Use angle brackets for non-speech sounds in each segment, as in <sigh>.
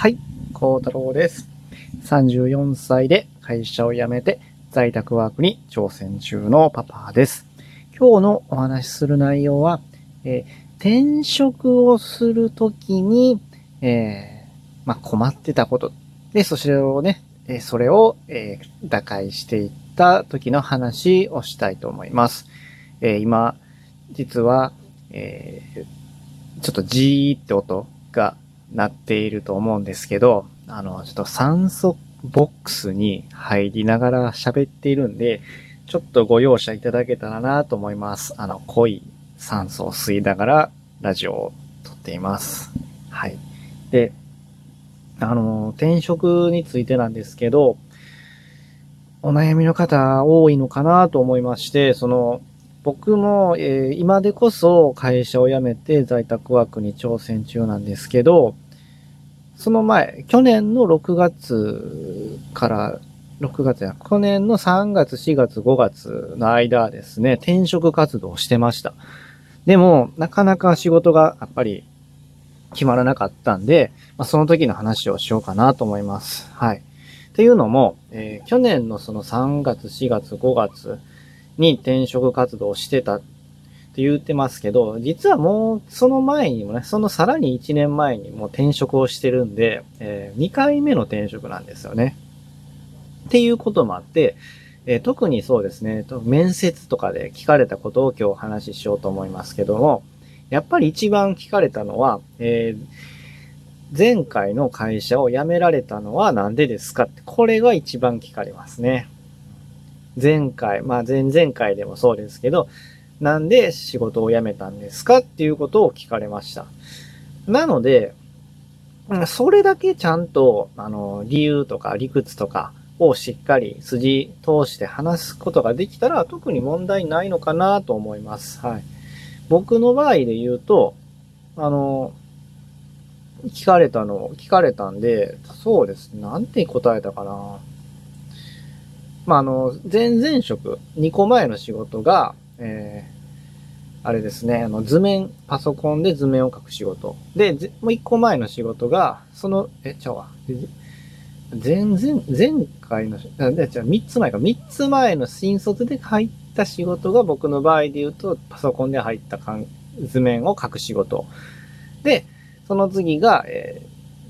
はい、孝太郎です。34歳で会社を辞めて在宅ワークに挑戦中のパパです。今日のお話しする内容は、えー、転職をするときに、えー、まあ、困ってたこと。で、それをね、えそれを、えー、打開していった時の話をしたいと思います。え今、実は、えちょっとジーって音がなっていると思うんですけど、あの、ちょっと酸素ボックスに入りながら喋っているんで、ちょっとご容赦いただけたらなと思います。あの、濃い酸素を吸いながらラジオを撮っています。はい。で、あの、転職についてなんですけど、お悩みの方多いのかなと思いまして、その、僕も、えー、今でこそ会社を辞めて在宅ワークに挑戦中なんですけど、その前、去年の6月から、6月や、去年の3月、4月、5月の間ですね、転職活動をしてました。でも、なかなか仕事がやっぱり決まらなかったんで、まあ、その時の話をしようかなと思います。はい。っていうのも、えー、去年のその3月、4月、5月に転職活動をしてたって言ってますけど、実はもうその前にもね、そのさらに1年前にも転職をしてるんで、えー、2回目の転職なんですよね。っていうこともあって、えー、特にそうですね、面接とかで聞かれたことを今日お話ししようと思いますけども、やっぱり一番聞かれたのは、えー、前回の会社を辞められたのはなんでですかって、これが一番聞かれますね。前回、まあ前々回でもそうですけど、なんで仕事を辞めたんですかっていうことを聞かれました。なので、それだけちゃんと、あの、理由とか理屈とかをしっかり筋通して話すことができたら特に問題ないのかなと思います。はい。僕の場合で言うと、あの、聞かれたの、聞かれたんで、そうです。なんて答えたかな。まあ、あの、前々職、2個前の仕事が、えー、あれですね、あの、図面、パソコンで図面を書く仕事。で、もう一個前の仕事が、その、え、ちゃうわ。前、前、前回の、あ、じゃ三つ前か。三つ前の新卒で入った仕事が僕の場合で言うと、パソコンで入った図面を書く仕事。で、その次が、え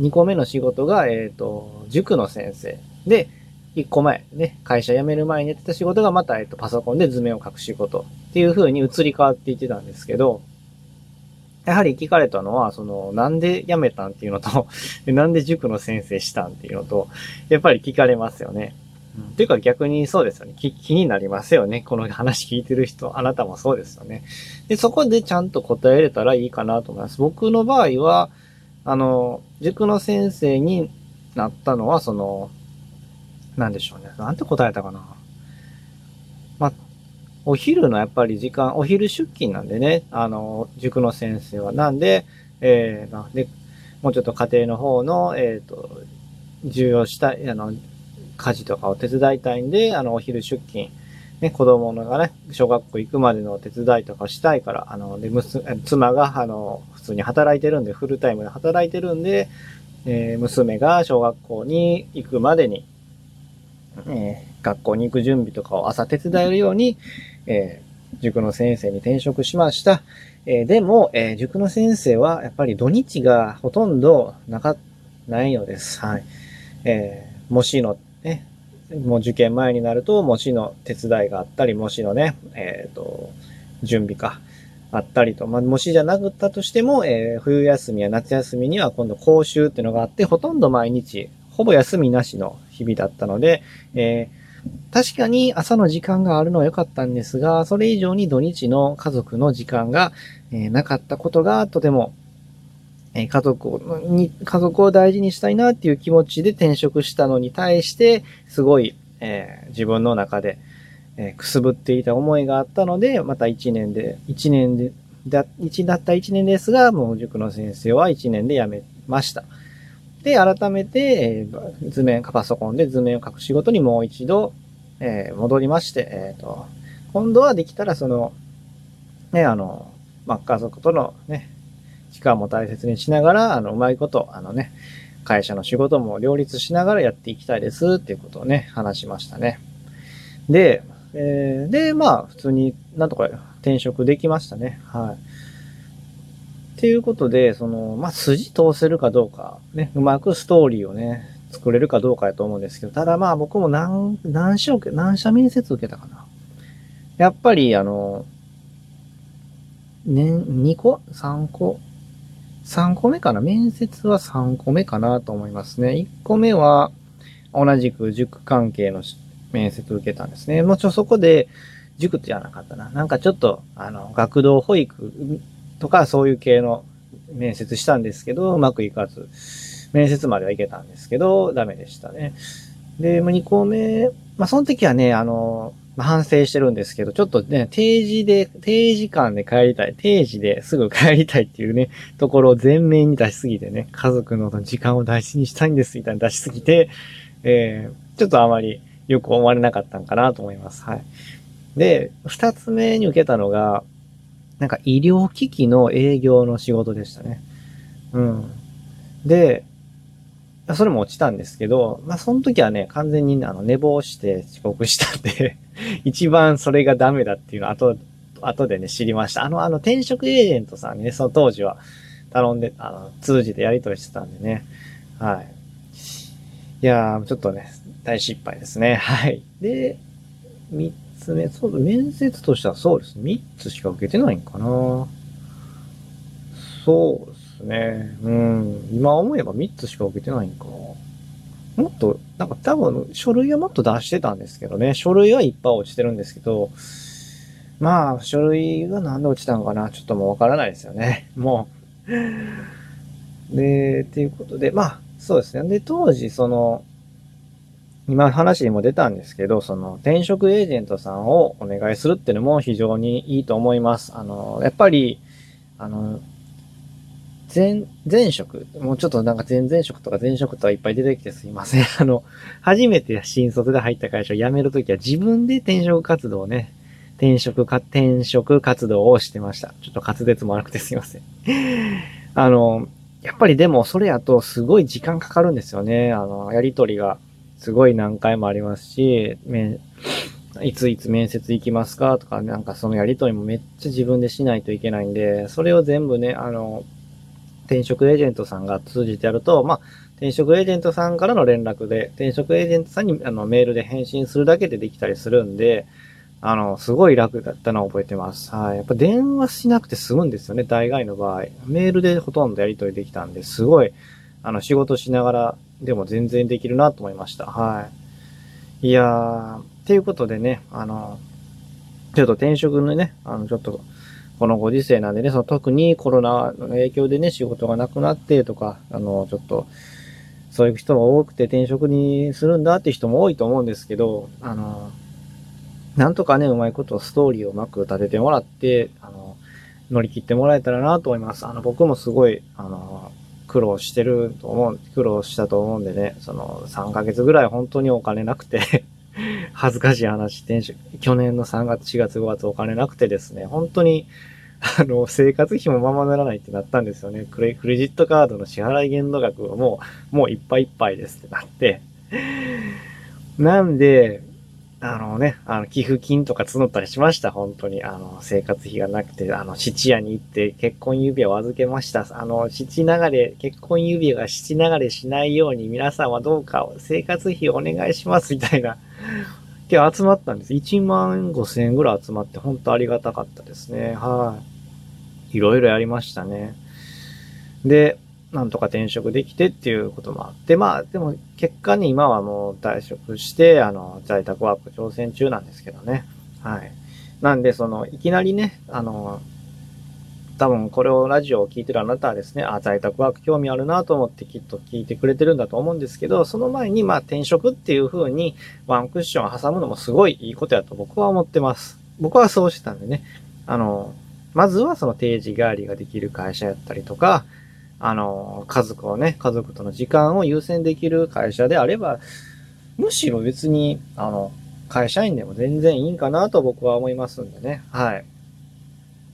ー、2個目の仕事が、えっ、ー、と、塾の先生。で、1個前、ね、会社辞める前にやってた仕事がまた、えっ、ー、と、パソコンで図面を書く仕事っていう風に移り変わっていってたんですけど、やはり聞かれたのは、その、なんで辞めたんっていうのと <laughs> なんで塾の先生したんっていうのと、やっぱり聞かれますよね。うん、ていうか逆にそうですよね気。気になりますよね。この話聞いてる人、あなたもそうですよね。で、そこでちゃんと答えれたらいいかなと思います。僕の場合は、あの、塾の先生になったのは、その、なんでしょうね。なんて答えたかな。まあ、お昼のやっぱり時間、お昼出勤なんでね、あの、塾の先生は。なんで、えー、で、もうちょっと家庭の方の、えっ、ー、と、重要したい、あの、家事とかを手伝いたいんで、あの、お昼出勤、ね、子供のがね、小学校行くまでの手伝いとかしたいから、あの、で、妻が、あの、普通に働いてるんで、フルタイムで働いてるんで、えー、娘が小学校に行くまでに、えー、学校に行く準備とかを朝手伝えるように、えー、塾の先生に転職しました。えー、でも、え、塾の先生はやっぱり土日がほとんどなか、ないのです。はい。えー、模試のね、もう受験前になると模試の手伝いがあったり、模試のね、えっ、と、準備か、あったりと、まあ、模試じゃなくったとしても、えー、冬休みや夏休みには今度講習っていうのがあって、ほとんど毎日、ほぼ休みなしの日々だったので、えー、確かに朝の時間があるのは良かったんですが、それ以上に土日の家族の時間が、えー、なかったことがとてもえ家族を、に、家族を大事にしたいなっていう気持ちで転職したのに対して、すごい、え、自分の中で、え、くすぶっていた思いがあったので、また1年で、1年で、だ、1だった1年ですが、もう塾の先生は1年で辞めました。で、改めて、図面、パソコンで図面を書く仕事にもう一度、えー、戻りまして、えっ、ー、と、今度はできたらその、ね、あの、まあ、家族とのね、時間も大切にしながら、あの、うまいこと、あのね、会社の仕事も両立しながらやっていきたいですっていうことをね、話しましたね。で、えー、で、まあ、普通になんとか転職できましたね。はい。っていうことで、その、まあ、筋通せるかどうか、ね、うまくストーリーをね、作れるかどうかやと思うんですけど、ただまあ僕も何、何社、何社面接受けたかな。やっぱり、あの、ね、2個 ?3 個 ?3 個目かな？面接は3個目かなと思いますね。1個目は、同じく塾関係の面接受けたんですね。もちろんそこで、塾じゃなかったな。なんかちょっと、あの、学童保育とかそういう系の面接したんですけど、うまくいかず、面接までは行けたんですけど、ダメでしたね。で、2個目、まあ、その時はね、あの、ま、反省してるんですけど、ちょっとね、定時で、定時間で帰りたい、定時ですぐ帰りたいっていうね、ところを前面に出しすぎてね、家族の時間を大事にしたいんですみたいな出しすぎて、えー、ちょっとあまりよく思われなかったんかなと思います。はい。で、二つ目に受けたのが、なんか医療機器の営業の仕事でしたね。うん。で、それも落ちたんですけど、まあその時はね、完全にあの寝坊して遅刻したんで <laughs> 一番それがダメだっていうのを後、後でね、知りました。あの、あの転職エージェントさんにね、その当時は頼んで、あの、通じてやり取りしてたんでね。はい。いやー、ちょっとね、大失敗ですね。はい。で、目、そう、面接としてはそうですね。三つしか受けてないんかな。そうですね。うん。今思えば3つしか受けてないんか。もっと、なんか多分書類はもっと出してたんですけどね。書類はいっぱい落ちてるんですけど、まあ、書類がなんで落ちたのかなちょっともうわからないですよね。<laughs> もう。で、っていうことで、まあ、そうですね。で、当時、その、今話にも出たんですけど、その転職エージェントさんをお願いするっていうのも非常にいいと思います。あの、やっぱり、あの、前、前職、もうちょっとなんか前々職とか前職とかいっぱい出てきてすいません。<laughs> あの、初めて新卒で入った会社を辞めるときは自分で転職活動をね、転職か、転職活動をしてました。ちょっと滑舌も悪くてすいません。あの、やっぱりでもそれやとすごい時間かかるんですよね。あの、やりとりがすごい何回もありますし、めいついつ面接行きますかとか、なんかそのやりとりもめっちゃ自分でしないといけないんで、それを全部ね、あの、転職エージェントさんが通じてやると、まあ、転職エージェントさんからの連絡で、転職エージェントさんにあのメールで返信するだけでできたりするんで、あの、すごい楽だったのを覚えてます。はい。やっぱ電話しなくて済むんですよね、大概の場合。メールでほとんどやり取りできたんで、すごい、あの、仕事しながらでも全然できるなと思いました。はい。いやー、っていうことでね、あの、ちょっと転職のね、あの、ちょっと、このご時世なんでね、その特にコロナの影響でね、仕事がなくなってとか、あの、ちょっと、そういう人が多くて転職にするんだって人も多いと思うんですけど、あの、なんとかね、うまいことストーリーをうまく立ててもらって、あの、乗り切ってもらえたらなと思います。あの、僕もすごい、あの、苦労してると思う、苦労したと思うんでね、その3ヶ月ぐらい本当にお金なくて <laughs> 恥ずかしい話、転職、去年の3月、4月、5月お金なくてですね、本当に、あの、生活費もままならないってなったんですよね。クレクレジットカードの支払い限度額はもう、もういっぱいいっぱいですってなって。なんで、あのね、あの、寄付金とか募ったりしました、本当に。あの、生活費がなくて、あの、七夜に行って結婚指輪を預けました。あの、七流れ、結婚指輪が七流れしないように皆さんはどうか生活費お願いします、みたいな。結構集まったんです。1万5千円ぐらい集まって、本当ありがたかったですね。はい。いろいろやりましたね。で、なんとか転職できてっていうこともあって、まあ、でも結果に今はもう退職して、あの、在宅ワーク挑戦中なんですけどね。はい。なんで、その、いきなりね、あの、多分これをラジオを聞いてるあなたはですね、あ、在宅ワーク興味あるなと思ってきっと聞いてくれてるんだと思うんですけど、その前にまあ転職っていう風にワンクッションを挟むのもすごいいいことやと僕は思ってます。僕はそうしてたんでね、あの、まずはその定時代わりができる会社やったりとか、あの、家族をね、家族との時間を優先できる会社であれば、むしろ別に、あの、会社員でも全然いいんかなと僕は思いますんでね。はい。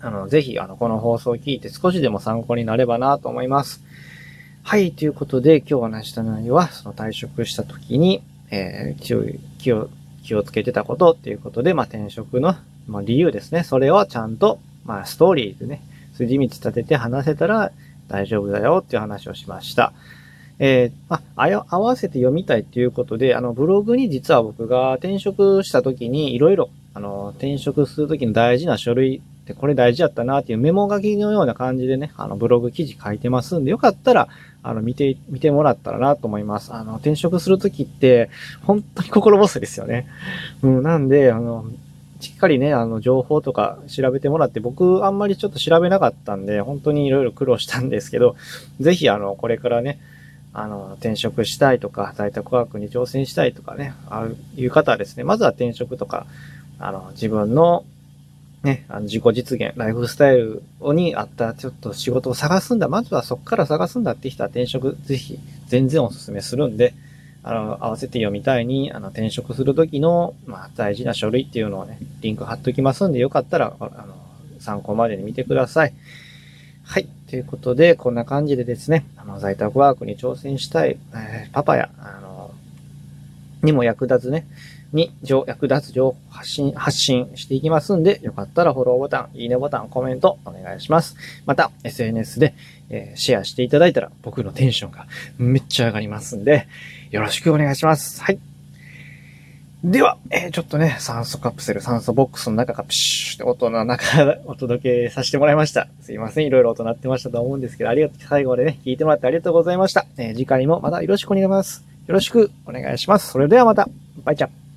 あの、ぜひ、あの、この放送を聞いて少しでも参考になればなと思います。はい、ということで今日お話した内容は、その退職した時に、えー、気を、気を、気をつけてたことっていうことで、まあ、転職の、まあ、理由ですね。それをちゃんと、まあ、ストーリーでね、筋道立てて話せたら大丈夫だよっていう話をしました。えー、まあ、合わせて読みたいっていうことで、あの、ブログに実は僕が転職した時にいろいろ、あの、転職する時の大事な書類ってこれ大事やったなっていうメモ書きのような感じでね、あの、ブログ記事書いてますんで、よかったら、あの、見て、見てもらったらなと思います。あの、転職する時って、本当に心細いですよね。うん、なんで、あの、しっかりね、あの、情報とか調べてもらって、僕あんまりちょっと調べなかったんで、本当にいろいろ苦労したんですけど、ぜひあの、これからね、あの、転職したいとか、在宅ワークに挑戦したいとかね、ああいう方はですね、まずは転職とか、あの、自分の、ね、あの自己実現、ライフスタイルに合ったちょっと仕事を探すんだ。まずはそこから探すんだって人は転職、ぜひ、全然お勧めするんで、あの、合わせて読みたいに、あの、転職するときの、まあ、大事な書類っていうのをね、リンク貼っときますんで、よかったら、あの、参考までに見てください。はい。ということで、こんな感じでですね、あの、在宅ワークに挑戦したい、えー、パパや、あの、にも役立つね、に、役立つ情報発信、発信していきますんで、よかったらフォローボタン、いいねボタン、コメントお願いします。また、SNS で、えー、シェアしていただいたら、僕のテンションがめっちゃ上がりますんで、よろしくお願いします。はい。では、えー、ちょっとね、酸素カプセル、酸素ボックスの中がプシューって音の中で <laughs> お届けさせてもらいました。すいません。いろいろ音鳴ってましたと思うんですけど、ありがとう、最後までね、聞いてもらってありがとうございました。えー、次回もまたよろしくお願いします。よろしくお願いします。それではまた。バイチャ